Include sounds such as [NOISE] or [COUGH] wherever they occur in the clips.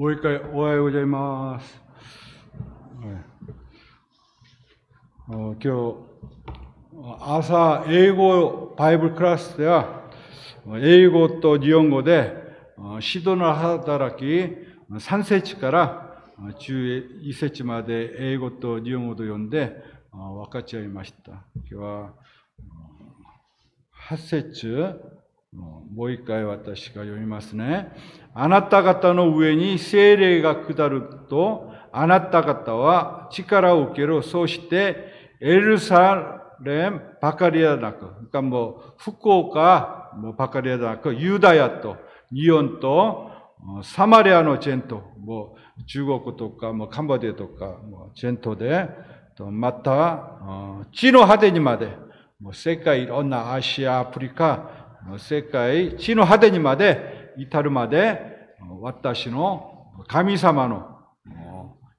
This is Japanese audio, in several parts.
もう一回おはようございます。はい、今日、朝、英語バイブルクラスでは、英語と日本語で、指導の働き、3節地から11節まで英語と日本語と読んで分かち合いました。今日は8節もう一回私が読みますね。あなた方の上に精霊が下ると、あなた方は力を受ける。そして、エルサレムばかりでなく、もう福岡ばかりでなく、ユダヤと日本とサマリアのチェント、もう中国とか、もうカンボジアとか、もうチェントで、また、地の果てにまで、もう世界いろんなアジア、アフリカ、世界、地の果てにまで、至るまで、私の神様の、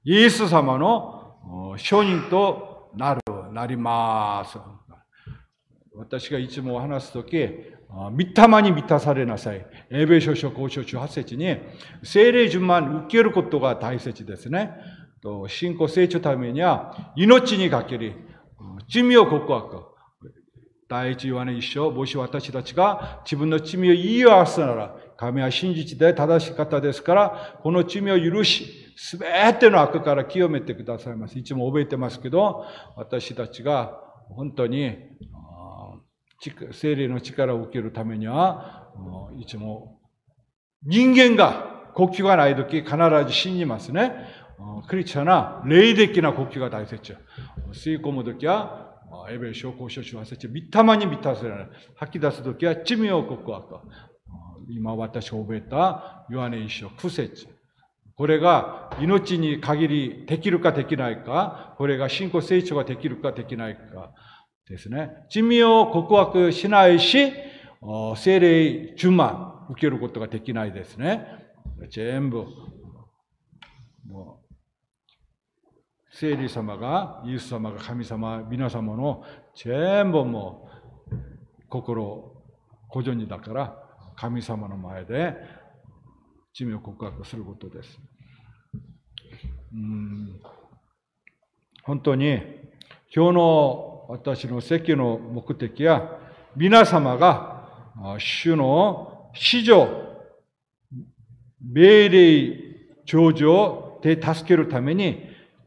イエス様の証人となる、なります。私がいつも話すとき、御霊に満たされなさい。英米書書交渉中8節に、精霊順番受けることが大切ですね。と信仰成長ためには、命にかけり、罪を告白。第一ヨハネ一章、もし私たちが自分の罪を言い合わすなら、神は真実で正し方ですから、この罪を許し、すべての悪から清めてくださいます。いつも覚えてますけど、私たちが本当に、精霊の力を受けるためには、いつも人間が呼吸がないとき必ず死にますね。クリスチャンな霊的な呼吸が大切。吸い込むときは、エベ証拠書士は説、見たまに満たせられない。吐き出すときは罪を告白。今私が覚えたヨハネ一章9節これが命に限りできるかできないか、これが信仰成長ができるかできないかですね。罪を告白しないし、精霊順番受けることができないですね。全部、もう聖霊様が、イエス様が神様、皆様の全部もう心、個人にだから、神様の前で罪を告白することです。うん本当に、今日の私の席の目的は、皆様が主の史上、命令長女で助けるために、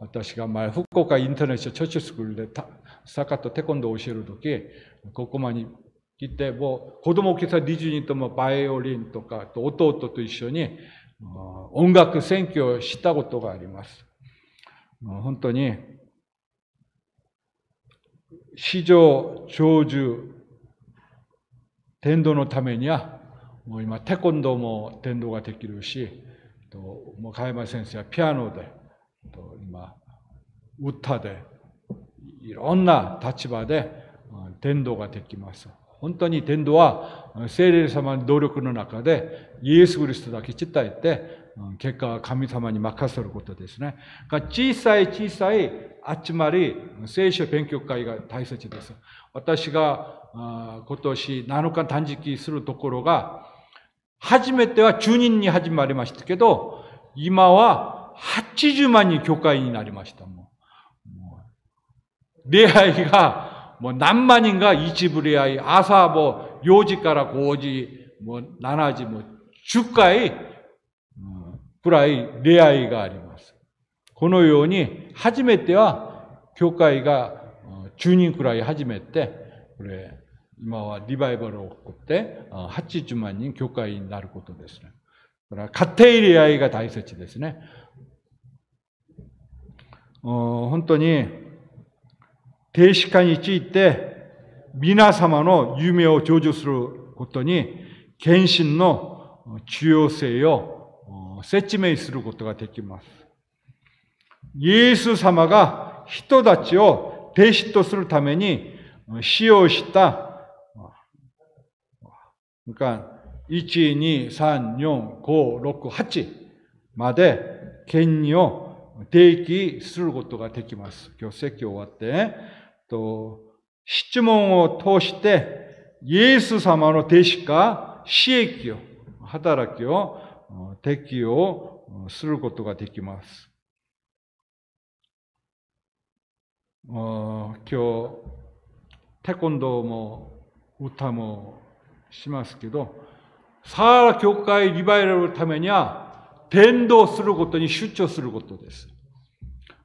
私が前福岡インターナショナルチョーチスクールでサッカーとテコンドーを教える時ここまで来てもう子供今朝ディズニーともバイオリンとか弟と一緒に音楽選挙をしたことがあります。本当に史上長寿伝道のためには、もう今、テコンドーも伝道ができるし、ともう加山先生はピアノで、と今、歌で、いろんな立場で伝道ができます。本当に伝道は聖霊様の努力の中でイエス・キリストだけ伝えて結果は神様に任せることですね。小さい小さい集まり、聖書勉強会が大切です。私が今年7日断食するところが、初めては10人に始まりましたけど、今は80万人教会になりました。もう礼拝がもう何万人が一部礼拝、朝も4時から5時、もう7時も10回くらい礼拝があります。このように、初めては、教会が10人くらい始めて、これ、今はリバイバルを起こって、80万人教会になることですね。だから家庭 어, 혼돈이 대식한 있지 이때 미나사마노 유메오 조조스로 곧더니 겐신노 어, 주요세요 어, 세치메이스로 곧다가 됐기마스 예수 사마가 히토다치요 대시토스를 타면이 어, 시오시다 어, 그러니까 이치니 산용 고로쿠 하치 마데 겐요 提起することができます。今日説教終わって、と質問を通して、イエス様の弟子か、刺激を、働きを適用することができます。今日、テコンドーも歌もしますけど、サーラ教会リバイバルのためには、伝道することに出張することです。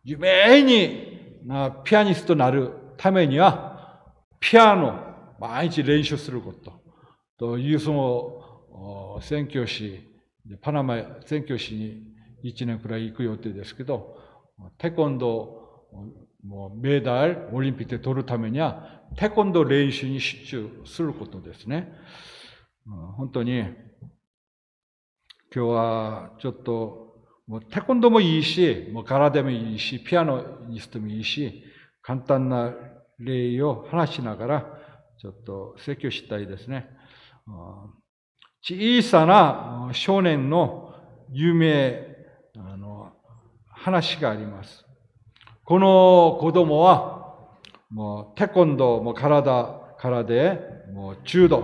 夢になピアニストになるためには、ピアノ、毎日練習すること。というその宣教師、パナマ宣教師に1年くらい行く予定ですけど、テコンドーもうメダル、オリンピックで取るためには、テコンドー練習に集中することですね。本当に、今日はちょっと、もうテコンドもいいし、もうガラでもいいし、ピアノにしてもいいし、簡単な例を話しながら、ちょっと説教したいですね。小さな少年の有名あの話があります。この子供は、もうテコンドも体からで、もう中度、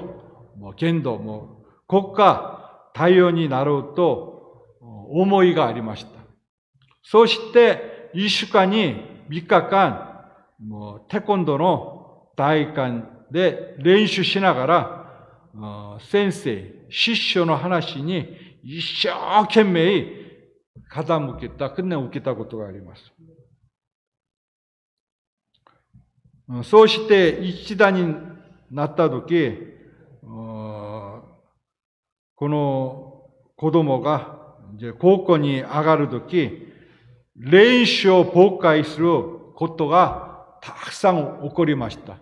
もう剣道もう国家対応になろうと思いがありました。そして一週間に3日間、もうテコンドの大館で練習しながら、先生、師匠の話に一生懸命傾けた、訓練を受けたことがあります。そうして一段になったとき、この子供が高校に上がるとき、練習を崩壊することがたくさん起こりました。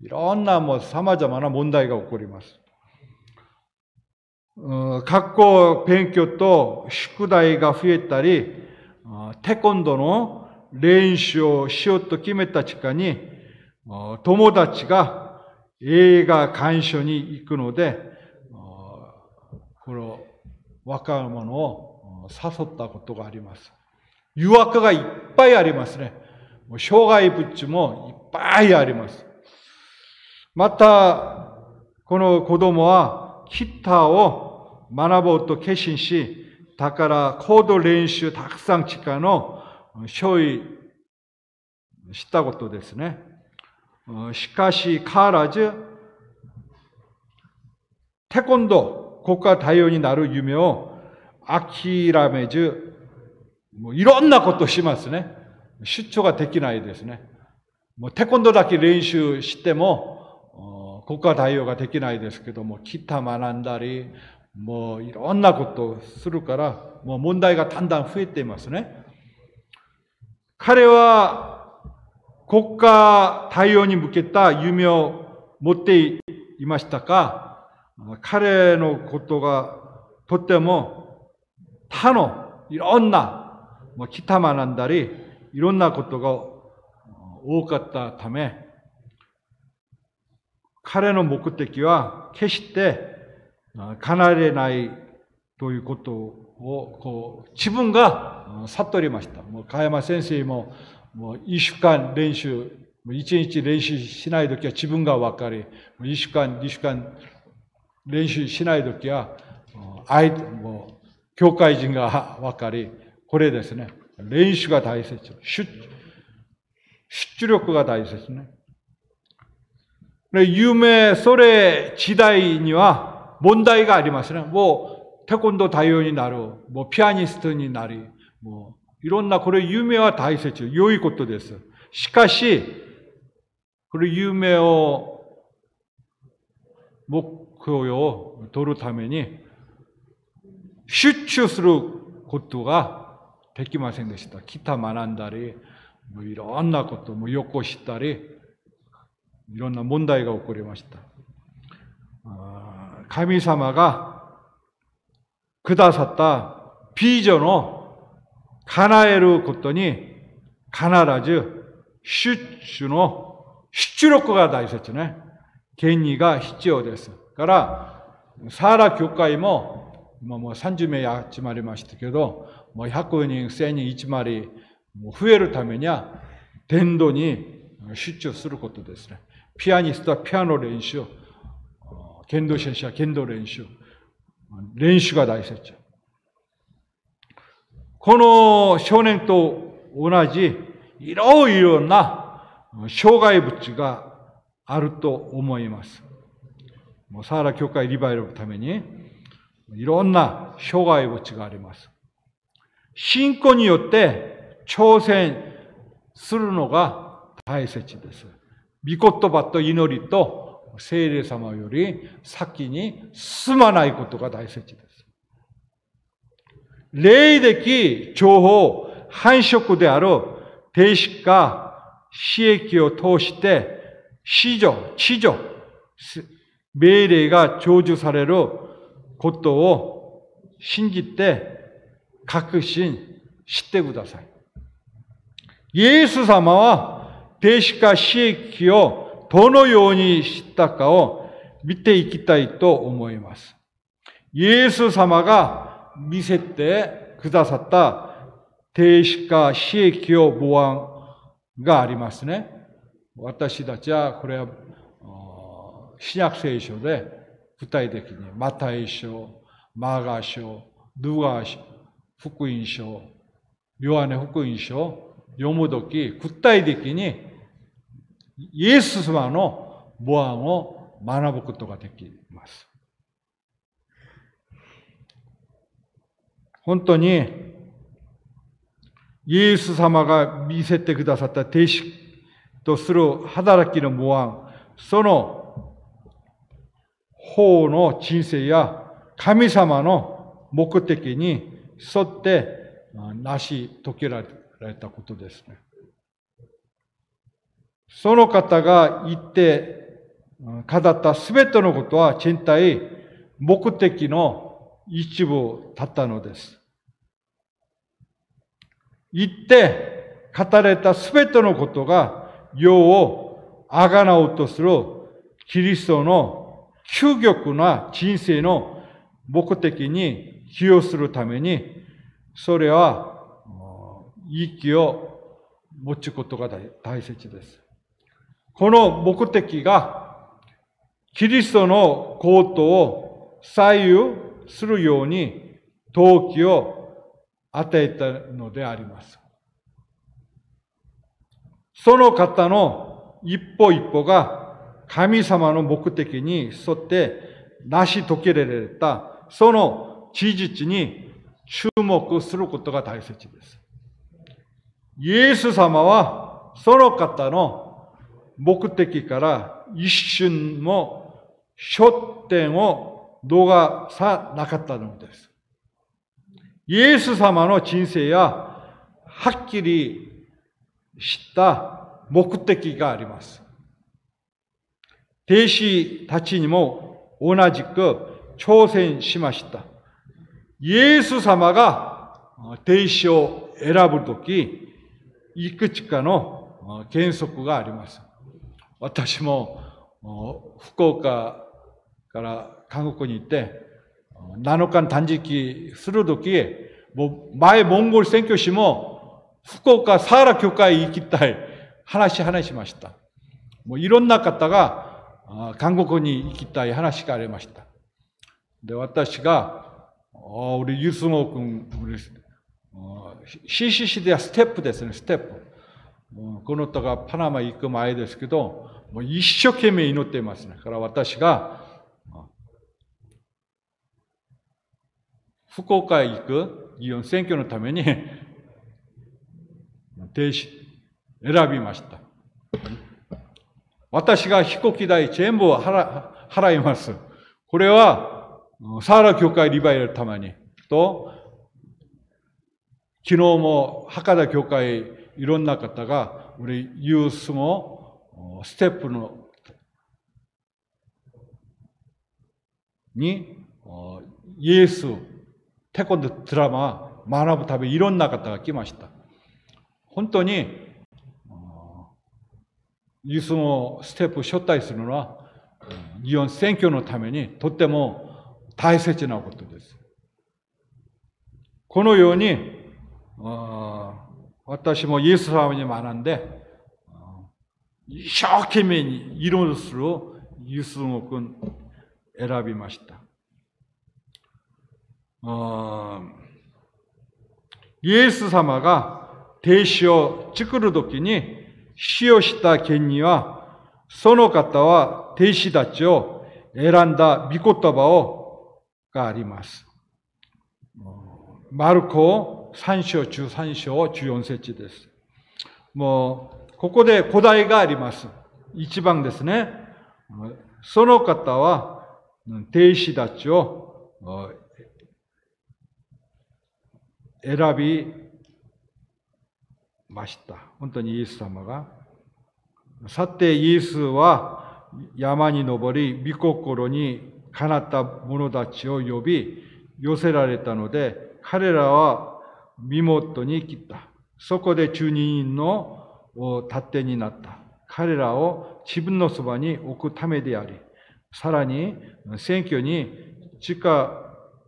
いろんなもう様々な問題が起こります。学校勉強と宿題が増えたり、テコンドの練習をしようと決めた時間に、友達が映画鑑賞に行くので、この若者を誘ったことがあります。誘惑がいっぱいありますね。障害物もいっぱいあります。また、この子供はギターを学ぼうと決心し、だからコード練習たくさん力の勝利したことですね。しかし変わらず、テコンドー国家対応になる夢を諦めず、もういろんなことしますね。出張ができないですね。もうテコンドだけ練習しても、国家対応ができないですけども、ギタ学んだり、もういろんなことをするから、もう問題がだんだん増えていますね。彼は国家対応に向けた夢を持っていましたか彼のことがとっても他のいろんな、もう北学んだり、いろんなことが多かったため、彼の目的は決して離れないということをこう自分が悟りました。もう加山先生ももう一週間練習、一日練習しないときは自分が分かり、一週間、二週間練習しないときは、相手、もう、教会人が分かり、これですね。練習が大切。出、出力が大切ね。で、有名、それ時代には問題がありますね。もう、テコンドー対応になる。もう、ピアニストになり、もう、いろんな、これ、夢は大切。良いことです。しかし、これ、夢を、目標を取るために、出中することができませんでした。北学んだり、もういろんなこともよこしたり、いろんな問題が起こりました。神様がくださったビジョンを叶えることに必ず出主の出力が大切ね。権利が必要です。だから、サーラ教会も、今もう30名集まりましたけど、もう100人、1000人1まり増えるためには、伝道に出張することですね。ピアニストはピアノ練習、剣道先生は剣道練習、練習が大切。この少年と同じいろいろな障害物があると思います。もうサーラ教会リバイルのためにいろんな障害物があります。信仰によって挑戦するのが大切です。御言葉と祈りと聖霊様より先に進まないことが大切です。霊的情報繁殖である停止か刺激を通して死女、地女、命令が成就されることを信じて確信してください。イエス様は停止か刺激をどのようにしたかを見ていきたいと思います。イエス様が見せてくださった停止か刺激を模案がありますね。私たちはこれは新約聖書で具体的にマタイ書、マーガ書、ルガ書、福音書、ヨハネ福音書読むとき、具体的にイエス様の模案を学ぶことができます。本当に、イエス様が見せてくださった停止とする働きの模案、その法の人生や神様の目的に沿ってなし解けられたことですね。その方が言って語ったすべてのことは全体目的の一部だったのです。言って語られたすべてのことが世をあがなおうとするキリストの究極な人生の目的に寄与するために、それは、意気を持つことが大切です。この目的が、キリストのコートを左右するように、動機を与えたのであります。その方の一歩一歩が神様の目的に沿って成し遂げられた、その事実に注目することが大切です。イエス様はその方の目的から一瞬も焦点を動さなかったのです。イエス様の人生やはっきりした目的があります。弟子たちにも同じく挑戦しました。イエス様が弟子を選ぶとき、いくつかの原則があります。私も福岡から韓国に行って7日断食するとき、もう前モンゴル選挙しも福岡サーラ教会行きたい話話しました。もういろんな方が韓国に行きたい話がありました。で、私が、あ우리ユスモ君、CCC ではステップですね、ステップ。この人がパナマ行く前ですけど、もう一生懸命祈っていますね。だから私が、福岡へ行く議員選挙のために、[LAUGHS] 停止、選びました。私が飛行機代全部払払います。これは、サーラ教会リバイルために、と、昨日も博多教会いろんな方が、俺、ユースも、ステップの、に、イエス、テコンドドラマ学ぶためいろんな方が来ました。本当に、ユースのステップを招待するのは、日本選挙のためにとっても大切なことです。このように、私もイエス様に学んで、一生懸命に議論するユスゴ君選びました。イエス様が停止を作るときに死をした権には、その方は停止たちを選んだ御言葉をがあります。マルコ3章中3章14節です。もう、ここで古代があります。一番ですね。その方は、亭主たちを選びました。本当にイエス様が。さて、イエスは山に登り、御心にかなった者たちを呼び、寄せられたので、彼らは身元に来た。そこで中二人の立手になった。彼らを自分のそばに置くためであり、さらに選挙に近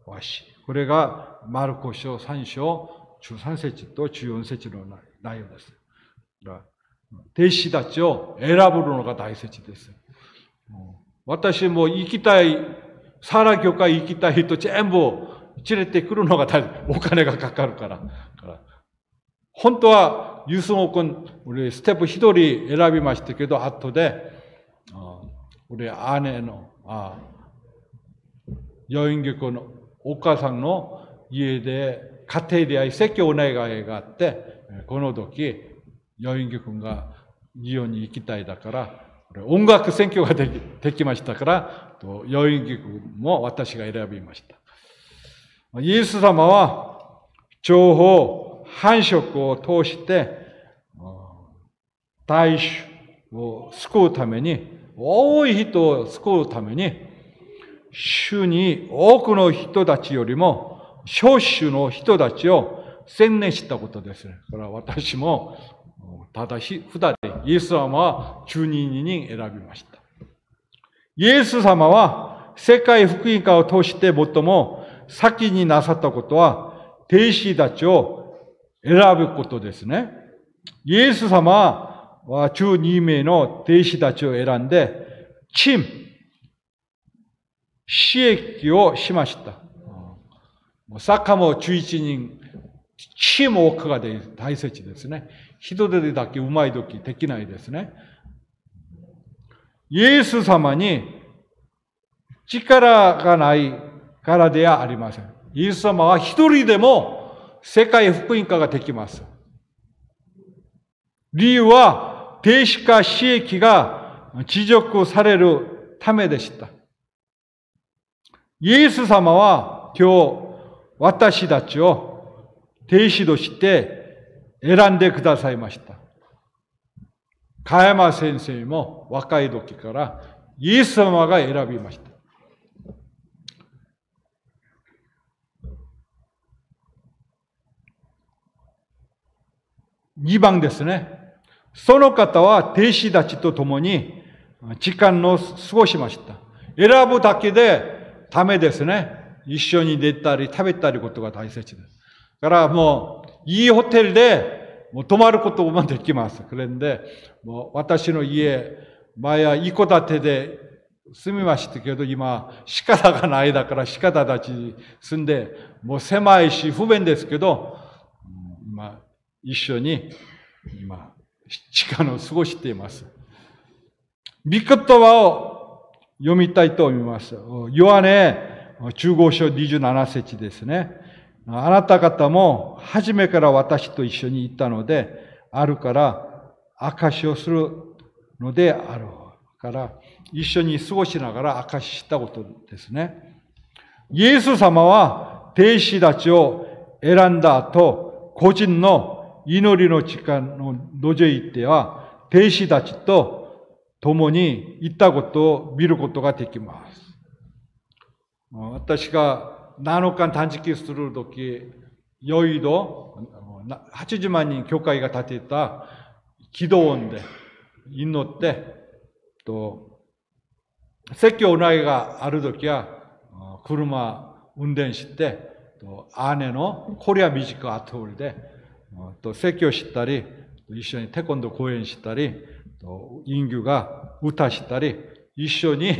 わし、これがマルコ書3章13節と14節の内容内容です。弟子たちを選ぶのが大切です。私も行きたい、サラ教会行きたい人全部連れてくるのが大お金がかかるから。本当は、ユスモ君、俺、ステップ一人選びましたけど、後で、俺、姉の、あ余韻局のお母さんの家で、家庭で説教お願いがあって、この時、余韻菊君が日本に行きたいだから、音楽選挙ができできましたから、余韻ン君も私が選びました。イエス様は、情報、繁殖を通して、大衆を救うために、多い人を救うために、主に多くの人たちよりも少数の人たちを専念したことです。だから私も、ただし、二人、イエス様は12人選びました。イエス様は世界福音化を通して最も先になさったことは、弟子たちを選ぶことですね。イエス様は12名の弟子たちを選んで、チン、死役をしました。サッカーも11人、チーム多くが大切ですね。人手だけうまい時できないですね。イエス様に力がないからではありません。イエス様は一人でも世界福音化ができます。理由は、停止化刺激が持続されるためでした。イエス様は今日私たちを停止として選んでくださいました。加山先生も若い時からイエス様が選びました。2番ですね。その方は弟子たちと共に時間を過ごしました。選ぶだけでダメですね。一緒に出たり食べたりことが大切です。からもう、いいホテルでもう泊まることもできます。それで、もう私の家、前は一戸建てで住みましたけど、今、仕方がないだから仕方たち住んで、もう狭いし不便ですけど、今、一緒に今、時間を過ごしています。御言葉を読みたいと思います。ヨハネ15章27節ですね。あなた方も初めから私と一緒に行ったので、あるから証をするのであるから、一緒に過ごしながら証ししたことですね。イエス様は弟子たちを選んだ後、個人の祈りの時間の土壌行っては、弟子たちと共に行ったことを見ることができます。私が 나노간 단지 기수를 돕기 여의도 어, 하치지마니 교과가 닫혔다. 기도원대, 인노대, 또 새끼 오나이가 아르도키야 어, 구르마 운덴시 때, 또 아내노 코리아 미지크 아트홀대, 어, 또 새끼 오시딸이 이시온이 태권도 고엔 시딸이 또 인규가 우타 시딸이 이시온이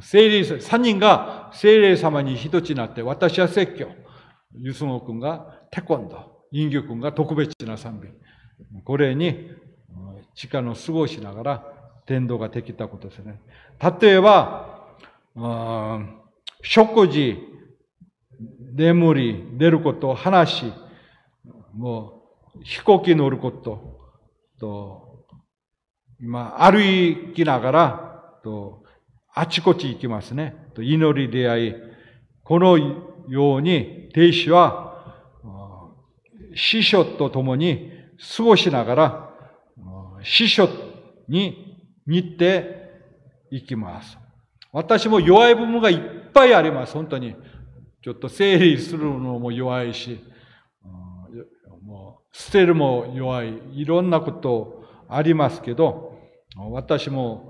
に聖霊、三人が聖霊様に一つになって、私は説教。ユスゴ君がテコンド。インギュ君が特別な賛美。これに時間を過ごしながら伝道ができたことですね。例えば、食事、眠り、寝ること、話、もう飛行機乗ること、と、今、歩きながら、と、あちこち行きますね。と祈り出会い。このように、亭主は、師匠と共に過ごしながら、師匠に似ていきます。私も弱い部分がいっぱいあります。本当に。ちょっと整理するのも弱いし、もう捨てるも弱い。いろんなことありますけど、私も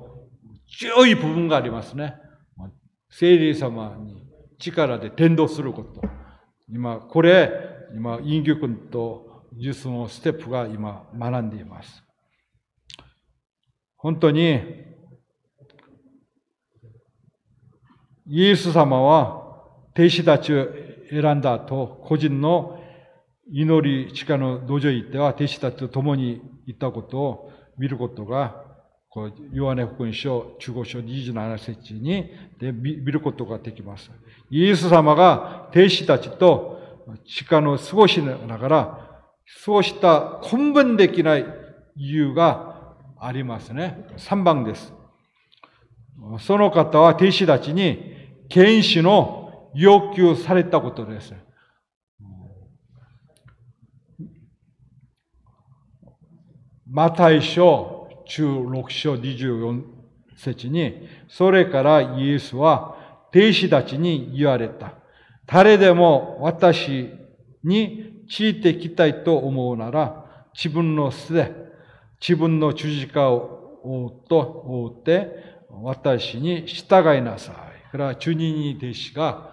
強い部分がありますね。聖霊様に力で伝道すること。今、これ、今、インギュ君とジュースのステップが今学んでいます。本当に、イエス様は弟子たちを選んだ後、個人の祈り地下の土壌に行っては弟子たちと共に行ったことを見ることが、ヨハネ福音書15章27節にで見ることができます。イエス様が弟子たちと時間を過ごしながら、そうした根本的な理由がありますね。3番です。その方は弟子たちに原始の要求されたことです。マタイ書16章24節に、それからイエスは弟子たちに言われた。誰でも私についてきたいと思うなら、自分の素で、自分の十字架を追、って、私に従いなさい。から、主任に弟子が、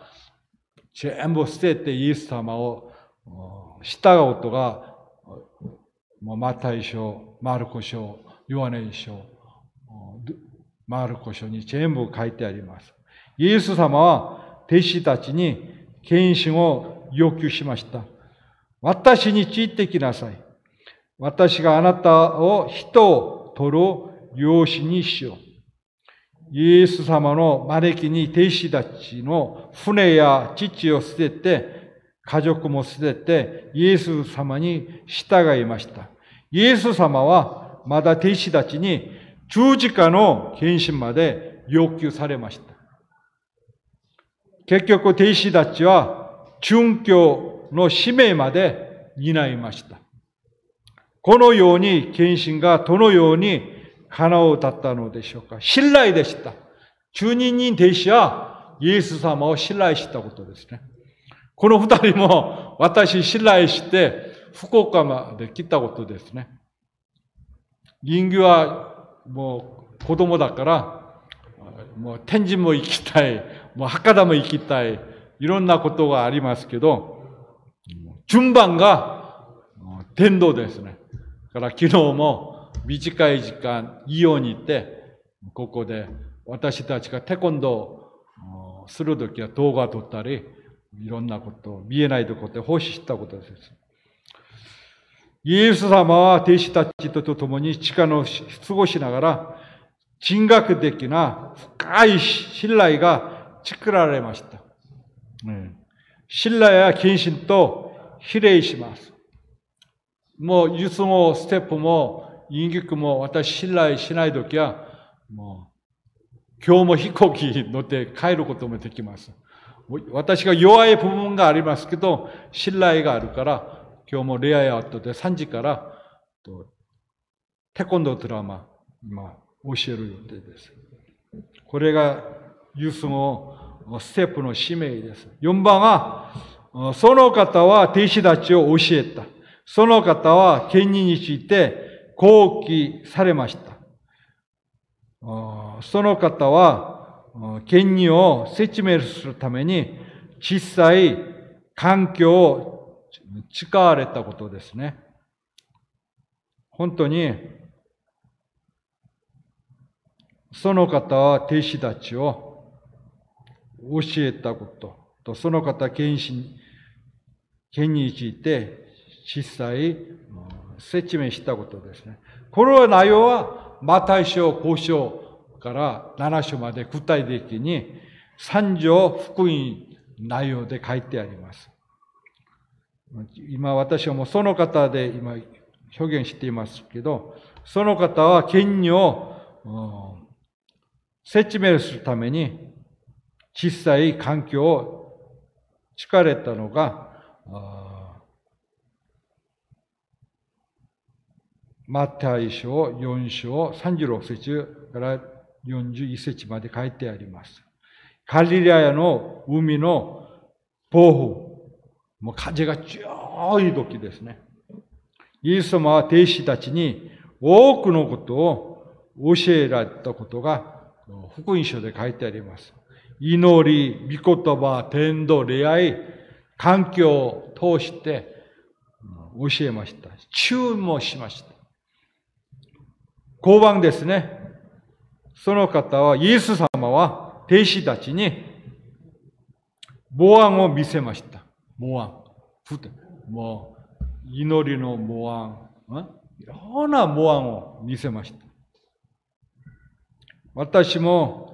全部捨ててイエス様を従うことが、マタイ書、マルコ書、ヨハネ一書、マルコ書に全部書いてあります。イエス様は弟子たちに献身を要求しました。私についてきなさい。私があなたを人を取る養子にしよう。イエス様の招きに弟子たちの船や父を捨てて、家族も捨てて、イエス様に従いました。イエス様はまだ弟子たちに十字架の献身まで要求されました。結局、弟子たちは、殉教の使命まで担いました。このように、献身がどのように花を立ったのでしょうか。信頼でした。中人に弟子は、イエス様を信頼したことですね。この二人も、私信頼して、福岡まで来たことですね。人魚は、もう、子供だから、もう天神も行きたい。もう博多も行きたい。いろんなことがありますけど、順番が天道ですね。だから昨日も短い時間、イオンに行って、ここで私たちがテコンドをするときは動画撮ったり、いろんなこと、見えないところで奉仕したことです。イエス様は弟子たちと共に地下の過ごしながら、人格的な深い信頼が作られました。信頼や謹慎と比例します。もう輸送もステップも陰劇も私信頼しないときは、もう今日も飛行機乗って帰ることもできます。私が弱い部分がありますけど、信頼があるから、今日もレアや後で3時から、テコンドードラマ、今、教える予定です。これがユースのステップの使命です。4番は、その方は弟子たちを教えた。その方は権利について好奇されました。その方は権利を説明するために小さい環境を使われたことですね。本当にその方は弟子たちを教えたことと、その方権威権について実際説明したことですね。この内容はマタイ書5章から7章まで具体的に三条福音内容で書いてあります。今私はもうその方で今表現していますけど、その方は権利を説明するために小さい環境を敷れたのが、マッタイ書4章36節から41節まで書いてあります。カリリアの海の暴風、もう風が強い時ですね。イエス様は弟子たちに多くのことを教えられたことが福音書で書いてあります。祈り、御言葉、天道、恋愛、環境を通して教えました。注文しました。交番ですね。その方は、イエス様は弟子たちに模案を見せました。模案。もう、祈りの模案。いろんな模案を見せました。私も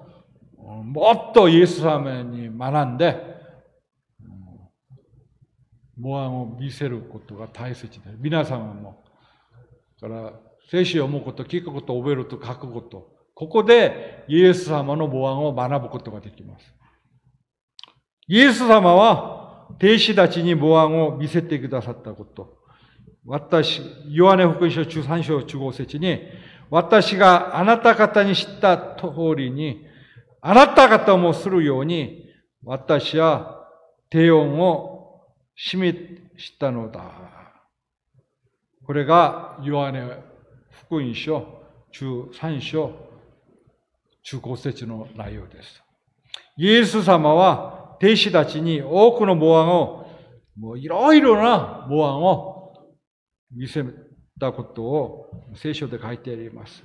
もっとイエス様に学んで、模案を見せることが大切で、皆様も、から聖書を読むこと、聞くこと、覚えると書くこと、ここでイエス様の模案を学ぶことができます。イエス様は、弟子たちに模案を見せてくださったこと。私、ヨハネ福音書13章15節に、私があなた方に知った通りに、あなた方もするように、私は低音を示したのだ。これが、ヨハネ福音書13章中高節の内容です。イエス様は弟子たちに多くの模案を、もういろいろな模案を見せたことを聖書で書いてあります。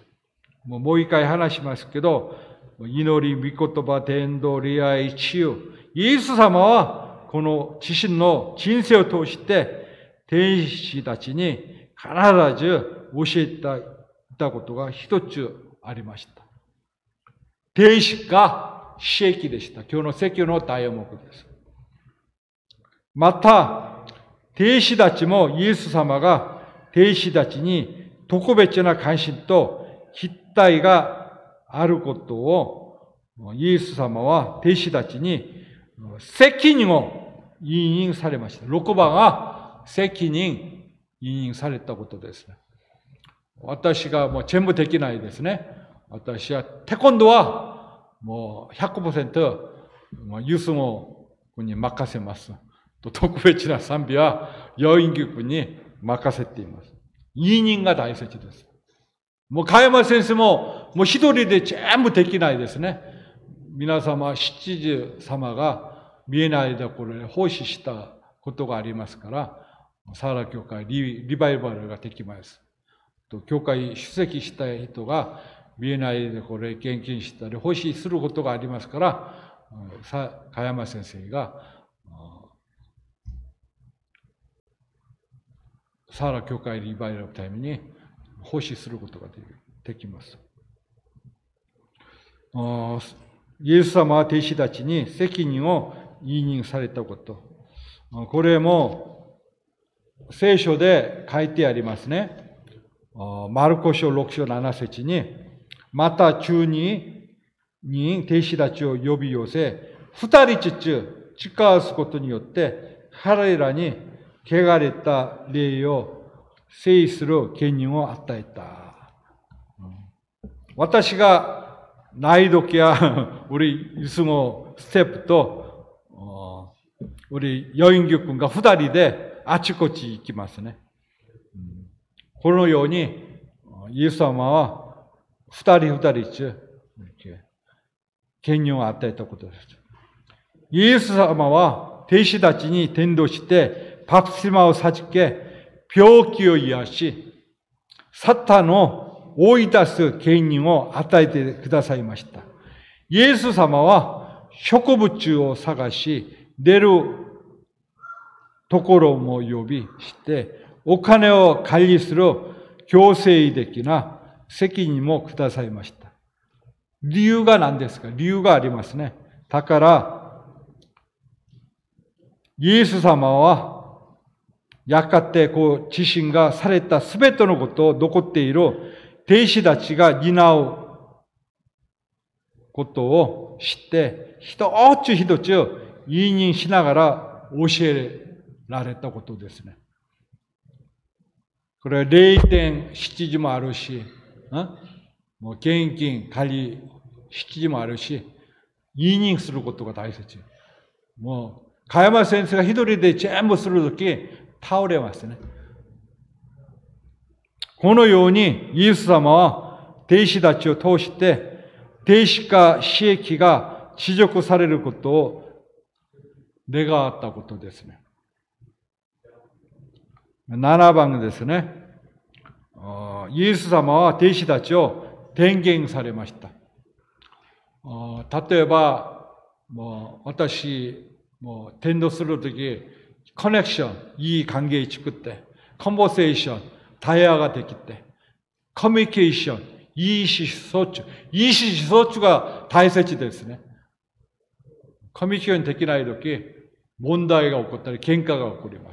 もうもう一回話しますけど、祈り、御言葉、伝道、恋愛、治癒。イエス様はこの自身の人生を通して天使たちに必ず教えたことが一つありました。天使が死役でした。今日の説教の題目です。また、天使たちもイエス様が兵士たちに特別な関心と筆体があることを、イエス様は兵士たちに責任を委任されました。6番は責任委任されたことですね。私がもう全部できないですね。私はテコンドはもう100%ユースモに任せます。特別な賛美は余韻曲に任せています。委任が大切です。もう、加山先生も、もう一人で全部できないですね。皆様、七時様が見えないところで奉仕したことがありますから、サーラ教会リバイバルができます。と教会出席したい人が見えないでこれ献金したり奉仕することがありますから、加山先生がサーラ教会リバイバルのために奉仕することができます。イエス様は弟子たちに責任を委任されたこと。これも聖書で書いてありますね。マルコ書6章7節に、また中にに弟子たちを呼び寄せ、二人ずつ近わすことによって、彼らに汚れた霊を制する権限を与えた。私が難易度や、우리ユスモステップと 우리 여인규 군과 후다리대 아치코치 있기마스네. 그런 요인이 예수様は 二人二人中、権限を与えたことです。イエス様は弟子たちに伝道して、パプスマを授け、病気を癒し、サッタのを追い出す権限を与えてくださいました。イエス様は植物を探し、出るところも呼びして、お金を管理する強制的な責任もくださいました。理由が何ですか？理由がありますね。だから、イエス様は、やがてこう自身がされたすべてのことを残っている弟子たちが担うことを知って、一つ一つ委任しながら教えられたことですね。これは0.7時もあるし、もう現金借り7時もあるし、委任することが大切。もう、加山先生が一人で全部するとき、倒れますね。このように、イエス様は、弟子たちを通して、弟子化、私益が地辱されることを願ったことですね。7番ですね。イエス様は弟子たちを伝言されました。例えば、もう私、もう伝道するとき、コネクション、いい関係作って、コンボセーション、対話ができて、コミュニケーション、いい思想中、いい思想中が大切ですね。コミュニケーションできないとき、問題が起こったり、喧嘩が起こりま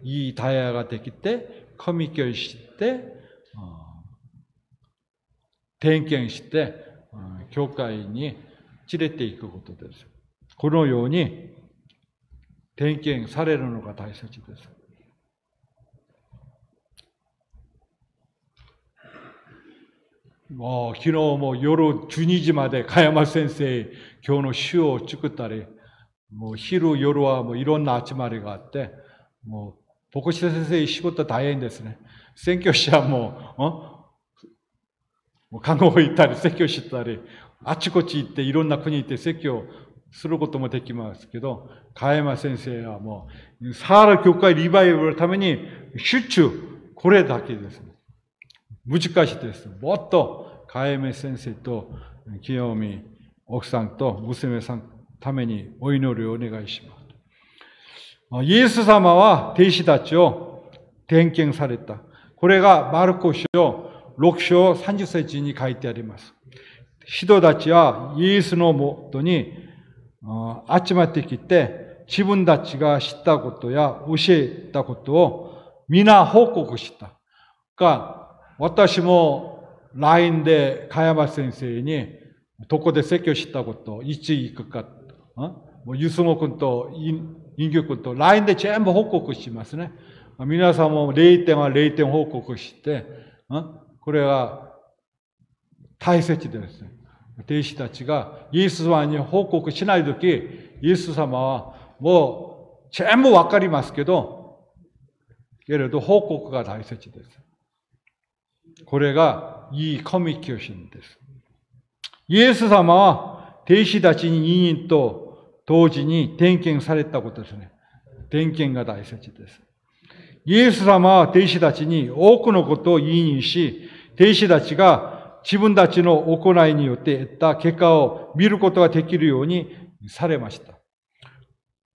す。だから関係作って、いい対話ができて、コミュニケーションして、点検して、教会に連れていくことです。このように点検されるのが大切です。もう昨日も夜12時まで加山先生、今日の詩を作ったり、もう昼夜はもういろんな集まりがあって、もう牧師先生仕事大変ですね。選挙者も、もう看護行ったり、説教したり、あちこち行っていろんな国行って説教することもできますけど、加山先生はもう、サーラ教会リバイバルのために、集中、これだけですね。難しいです。もっと、加山先生と、清美奥さんと娘さんためにお祈りをお願いします。イエス様は弟子たちを点検された。これがマルコ書6章30節に書いてあります。人たちはイエスのもとに集まってきて、自分たちが知ったことや教えたことを皆報告した。が、私も LINE で加山先生にどこで説教したこと、いつ行くか、もうユスモ君とインギュ君と LINE で全部報告しますね。皆さんも0点は0点報告して、これは大切です。弟子たちがイエス様に報告しないとき、イエス様はもう全部わかりますけど、けれど報告が大切です。これがいいコミュニケーションです。イエス様は弟子たちに任意と同時に点検されたことですね。点検が大切です。イエス様は弟子たちに多くのことを言いにし、弟子たちが自分たちの行いによって得た結果を見ることができるようにされました。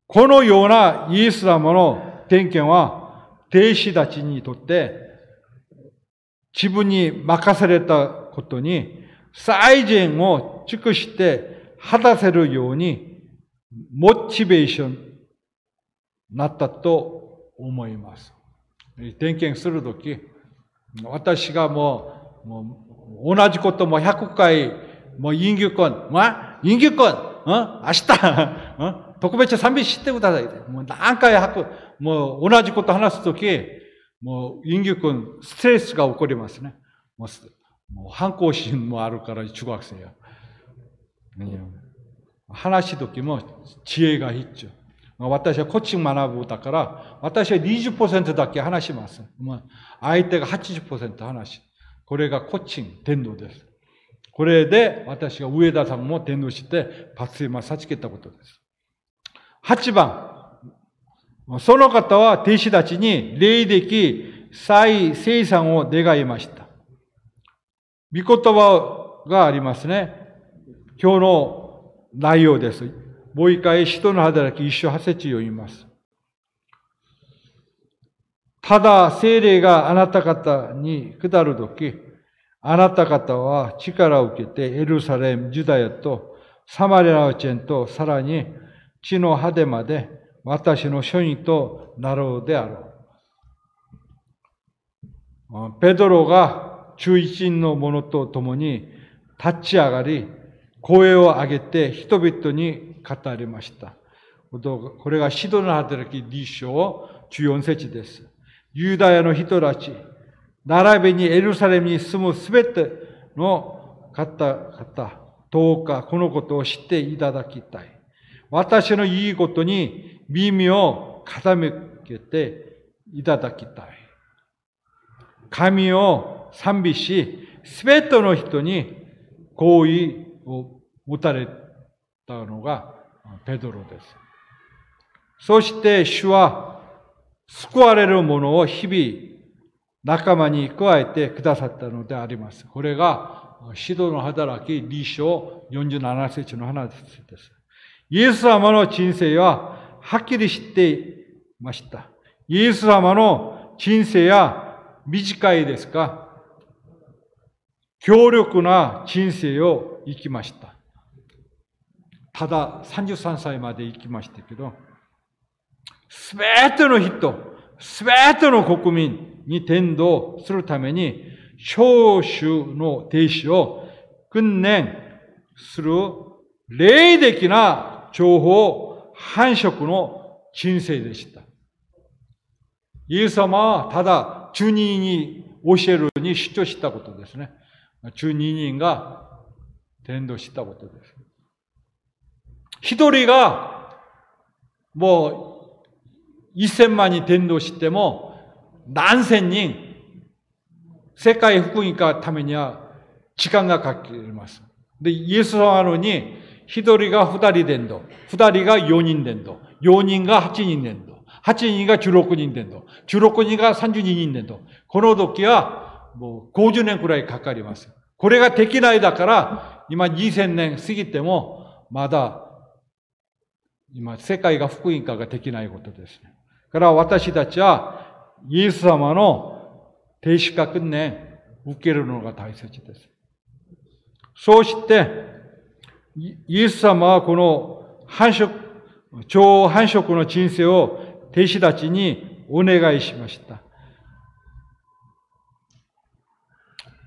このようなイエス様の点検は、弟子たちにとって自分に任されたことに最善を尽くして果たせるようにモチベーションなったと思います。点検するとき、私がもう、もう同じことも100回、もう、陰牛君、ま陰牛君、うん明日、うん特別賛美してください。もう何回100、もう同じこと話すとき、もう、陰牛君、ストレスが起こりますね。もう、もう反抗心もあるから、中学生や。話す時も知恵が必要。私はコーチング学ぶだから、私は20%だけ話します。相手が80%話す。これがコーチング、伝道です。これで私が上田さんも伝道して、パツイマさちけたことです。8番。その方は弟子たちに霊的再生産を願いました。御言葉がありますね。今日の内容です。もう一回、人の働き一緒八節を言います。ただ、精霊があなた方に下るとき、あなた方は力を受けてエルサレム、ジュダヤとサマリアのチェンとさらに地の果てまで私の書人となろうであろう。ペドロが中一の者と共に立ち上がり、声を上げて人々に語りました。これがシドの働き立章14節です。ユダヤの人たち、並びにエルサレムに住むすべての方々、どうかこのことを知っていただきたい。私のいいことに耳を傾けていただきたい。神を賛美し、すべての人に好意を持たれたのがペドロです。そして主は救われる者を日々仲間に加えてくださったのであります。これが指導の働き、理章47節の話です。イエス様の人生ははっきり知っていました。イエス様の人生は短いですか強力な人生を生きました。ただ33歳まで生きましたけど、すべての人、すべての国民に伝道するために、召集の停止を訓練する霊的な情報繁殖の人生でした。イエス様はただ中二に教えるに出張したことですね。中二人が伝道したことです。一人がもう一千万に伝道しても何千人世界福音化ためには時間がかかります。で、イエス様のに一人が二人伝道、二人が四人伝道、四人が八人伝道、八人が十六人伝道、十六人が三十二人伝道。この時はもう五十年くらいかかります。これができないだから、今2000年過ぎても、まだ今、世界が福音化ができないことですね。から私たちは、イエス様の停止化訓練、受けるのが大切です。そうして、イエス様はこの繁殖、超繁殖の人生を弟子たちにお願いしました。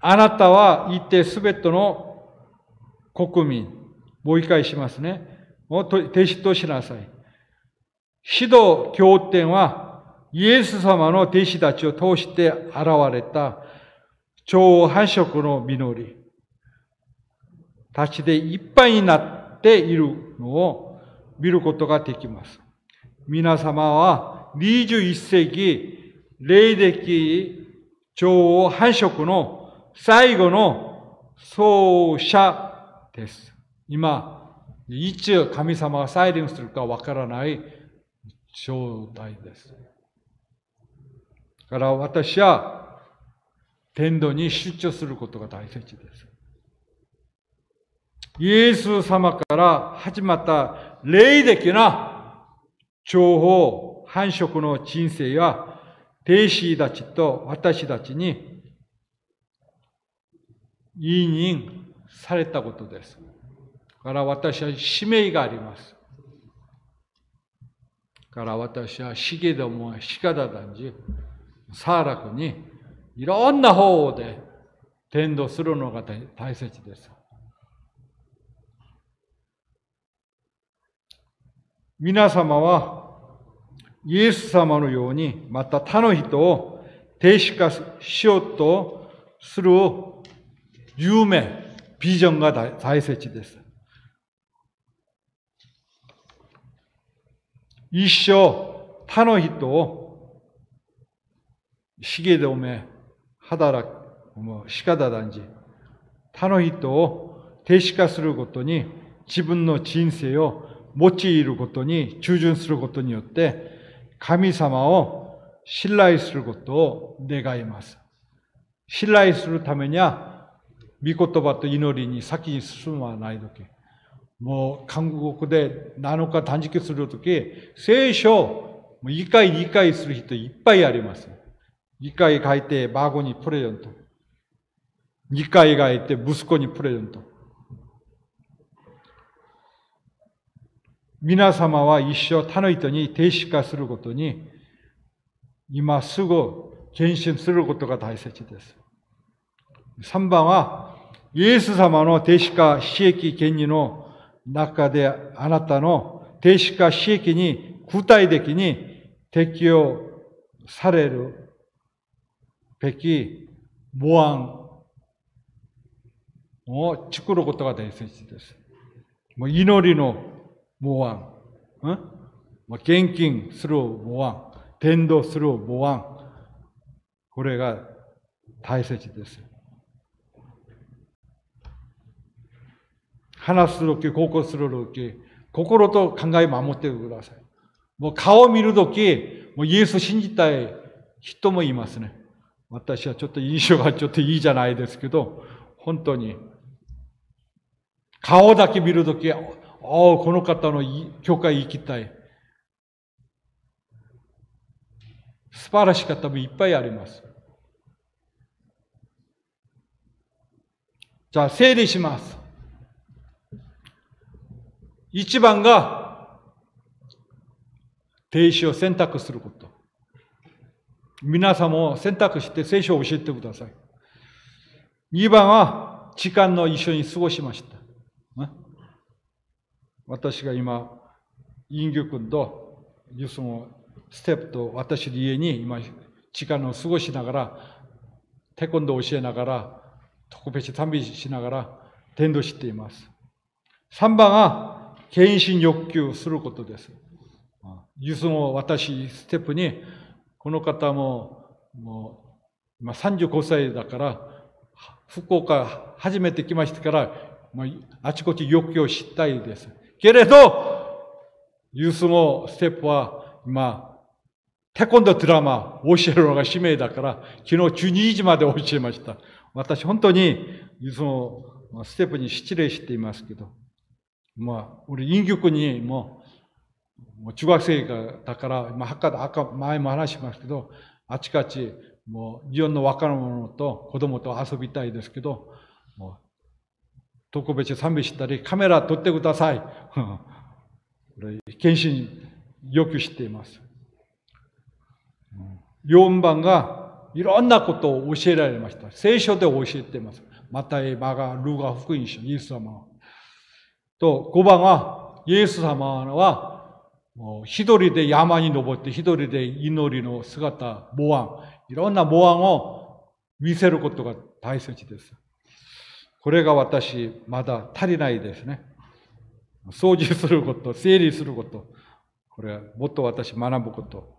あなたは一定すべての国民、もう一回しますね。を弟子としなさい。指導経典はイエス様の弟子たちを通して現れた超繁殖の実りたちでいっぱいになっているのを見ることができます。皆様は21世紀霊的超繁殖の最後の奏者です。今、いつ神様がサイレンするかわからない状態です。だから私は天道に出張することが大切です。イエス様から始まった霊的な情報繁殖の人生は、弟子たちと私たちに委任されたことです。から私は使命があります。から私はしげどもしかだだんじ、さらくにいろんな方で伝道するのが大切です。皆様はイエス様のようにまた他の人を停止化しようとする夢、ビジョンが大切です。一生他の人を茂でおめ働く、もう仕方だんじ。他の人を停止化することに自分の人生を用いることに従順することによって神様を信頼することを願います。信頼するためには、御言葉と祈りに先に進まないとき、もう韓国で7日断食するとき、聖書を1回2回する人いっぱいあります。1回書いて孫にプレゼント。2回書いて息子にプレゼント。皆様は一生他の人に停止化することに、今すぐ献身することが大切です。3番は、イエス様の停止化、私益権利の中であなたの停止化、私益に具体的に適用されるべき模案を作ることが大切です。もう祈りの模案、ん、献金する模案、伝道する模案、これが大切です。話すとき、高校するとき、心と考え守ってください。もう顔を見るとき、もうイエス信じたい人もいますね。私はちょっと印象がちょっといいじゃないですけど、本当に、顔だけ見るとき、ああ、この方の教会行きたい。素晴らしかったもいっぱいあります。じゃあ、整理します。一番が、停止を選択すること。皆さんも選択して聖書を教えてください。二番は、時間の一緒に過ごしました。私が今、インギュ君とユスのステップと私の家に今、時間を過ごしながら、テコンドを教えながら、特別賛美しながら、伝道しています。三番は、献身欲求することです。ユスの私、ステップに、この方も、もう、今35歳だから、福岡初めて来ましたから、まあ、あちこち欲求を知ったいです。けれど、ユースのステップは、今、テコンドドラマ教えるのが使命だから、昨日12時まで教えました。私、本当に、ユースのステップに失礼していますけど、まあ、우리 인규にも、もう中学生だから、まあ、赤、前も話しますけど、あちこち、もう、日本の若者と子供と遊びたいですけど、もう、特別賛美したり、カメラ撮ってください。こ[LAUGHS] れ、献身要求しています。4番が、いろんなことを教えられました。聖書で教えています。マタイ、マガ、ルガ、福音書、イエス様は。 と5番はイエス様はもう一人で山に登って一人で祈りの姿、模案、いろんな模案を見せることが大切です。これが私、まだ足りないですね。掃除すること、整理すること。これはもっと私学ぶこと。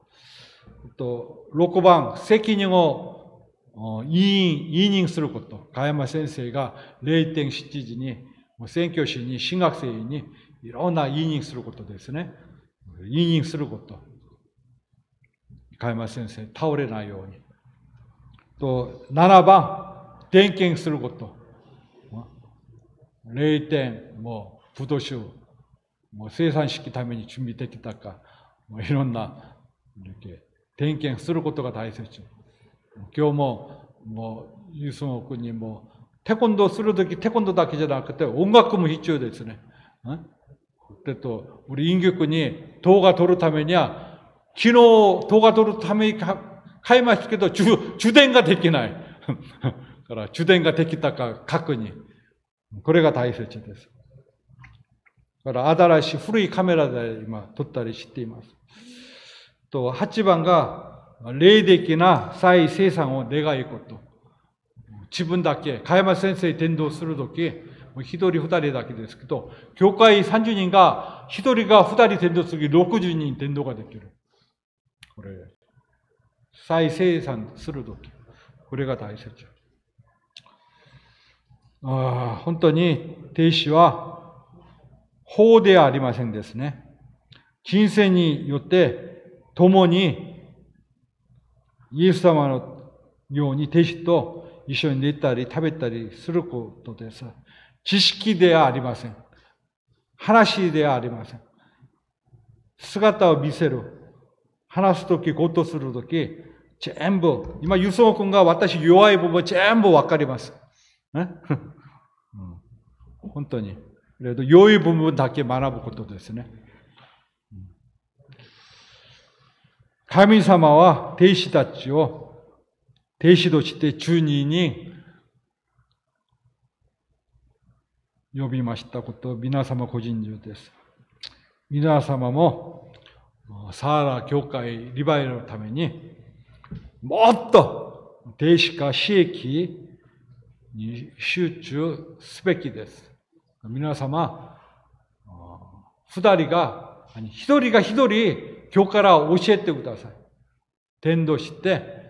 と6番、責任を委任すること。加山先生が0.7時に宣教師に、進学生にいろんな委任することですね。委任すること。加山先生、倒れないように。と、7番、点検すること。0点、もう、不動酒、もう生産式ために準備できたか、もういろんな、点検することが大切。今日も、もう、ユースモ君にも、 태권도 쓰러듣기 태권도다 기재다 그때 온갖 꿈을 희주어 됐으네. 어? 그때 또 우리 인규군이 도가 도르타면이야 기노 도가 도르타면이 카이마스케도 주 주된가 됐기나이. 그라 주된가 됐기다가 가끈이 그래가 다 있었지 됐어. 그라 아다라시 후르이 카메라다 이마 돗다리 시띠마. 또 핫지방가 레이데끼나 사이 세상어 내가 있고 또 自分だけ、加山先生伝道するとき、もう一人二人だけですけど、教会30人が、一人が二人伝道するとき60人伝道ができる。これ、再生産するとき、これが大切。ああ本当に停止は法ではありませんですね。金銭によって共にイエス様のように弟子と 이시온 네 딸이 타벳 딸이 스르코도 돼서 지식이 돼야 아리마생 하나씩 돼야 아리마생. 스가타와 미세로 하나스도끼 고토스루도끼 전부 이마 유성호군과 왔다시 요아이 보고 전부 와까리마스. [LAUGHS] 어. 혼돈이. 그래도 요의 부분 닿게 많아보고 또 됐으네. 음. 가미사마와 데이시다치오 弟子として中二に呼びましたこと皆様個人中です。皆様もサーラ教会リバイルのためにもっと弟子化刺激に集中すべきです。皆様、二人が、一人が一人、今日から教えてください。伝道して、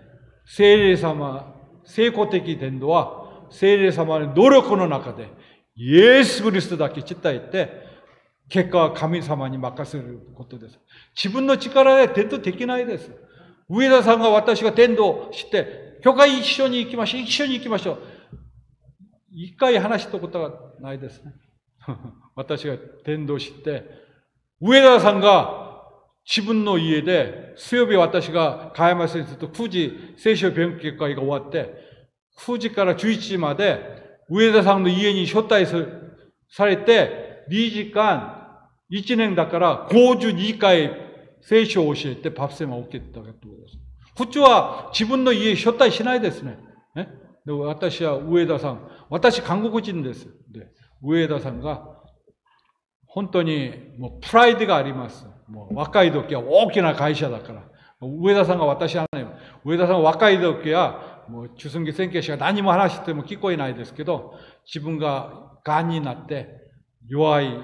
聖霊様、成功的伝道は、聖霊様の努力の中で、イエス・クリストだけ伝えて、結果は神様に任せることです。自分の力で伝道できないです。上田さんが私が伝道して、教会一緒に行きましょう。一緒に行きましょう。一回話したことがないですね。[LAUGHS] 私が伝道して、上田さんが自分の家で、水曜日私が加山先生と9時聖書勉強会が終わって、9時から11時まで上田さんの家に招待されて、2時間、1年だから52回聖書を教えてパプセマを受けたということです。普通は自分の家招待しないですね。ねで私は上田さん、私韓国人です。で上田さんが、本当にもうプライドがあります。もう若い時は大きな会社だから。上田さんが私はね、上田さんは若い時は、もう中寸期宣言しか何も話しても聞こえないですけど、自分が癌になって弱い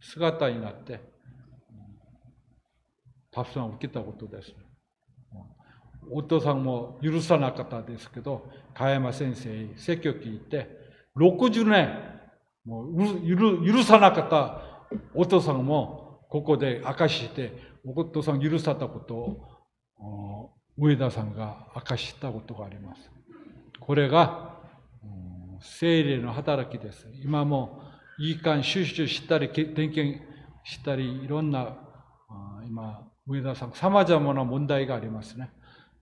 姿になって、パスを受けたことです。お父さんも許さなかったですけど、加山先生に、説教聞いて、60年、もう許さなかったお父さんも、ここで明かして、お父さん許さたことを、上田さんが明かしたことがあります。これが、精霊の働きです。今も、いい感収集したり、点検したり、いろんな、今、上田さん、様々な問題がありますね。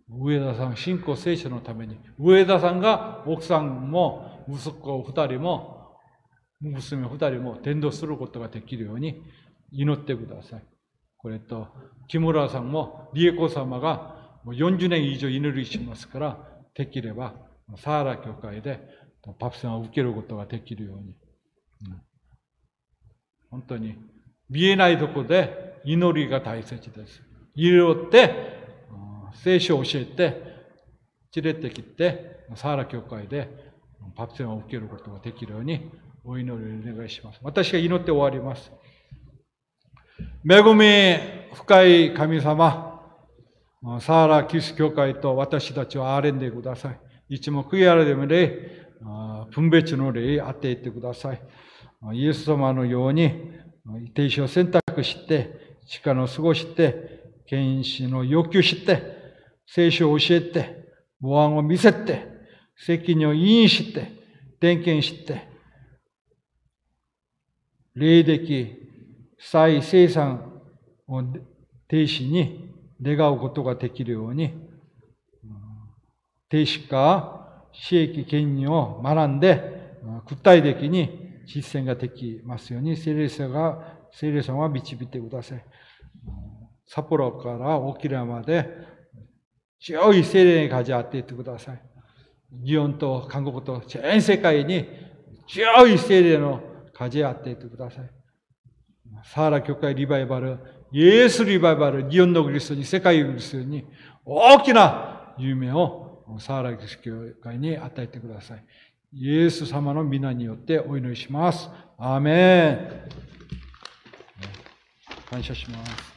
上田さん、信仰聖書のために、上田さんが奥さんも息子二人も、娘二人も伝道することができるように祈ってください。これと、木村さんも、理恵子様がもう40年以上祈りしますから、できれば、サーラ教会でパプセンを受けることができるように。うん、本当に、見えないとこで祈りが大切です。祈って、聖書を教えて、連れてきて、サーラ教会でパプセンを受けることができるようにお祈りをお願いします。私が祈って終わります。恵み深い神様、サーラキス教会と私たちを憐れんでください。いつも悔い改めで分別の霊当ててください。イエス様のように、停止を選択して、力を過ごして、検視の要求して、聖書を教えて、模範を見せて、責任を委員して、点検して、霊的再生産を停止に願うことができるように、停止か私益権利を学んで、具体的に実践ができますように、聖霊さんが、聖霊さんは導いてください。札幌から沖縄まで強い精霊に風当ていってください。日本と韓国と全世界に強い精霊の風当ててください。サーラ教会リバイバル、イエスリバイバル、日本のグリスに、世界グリスに大きな夢をサーラ教会に与えてください。イエス様の皆によってお祈りします。アーメン。感謝します。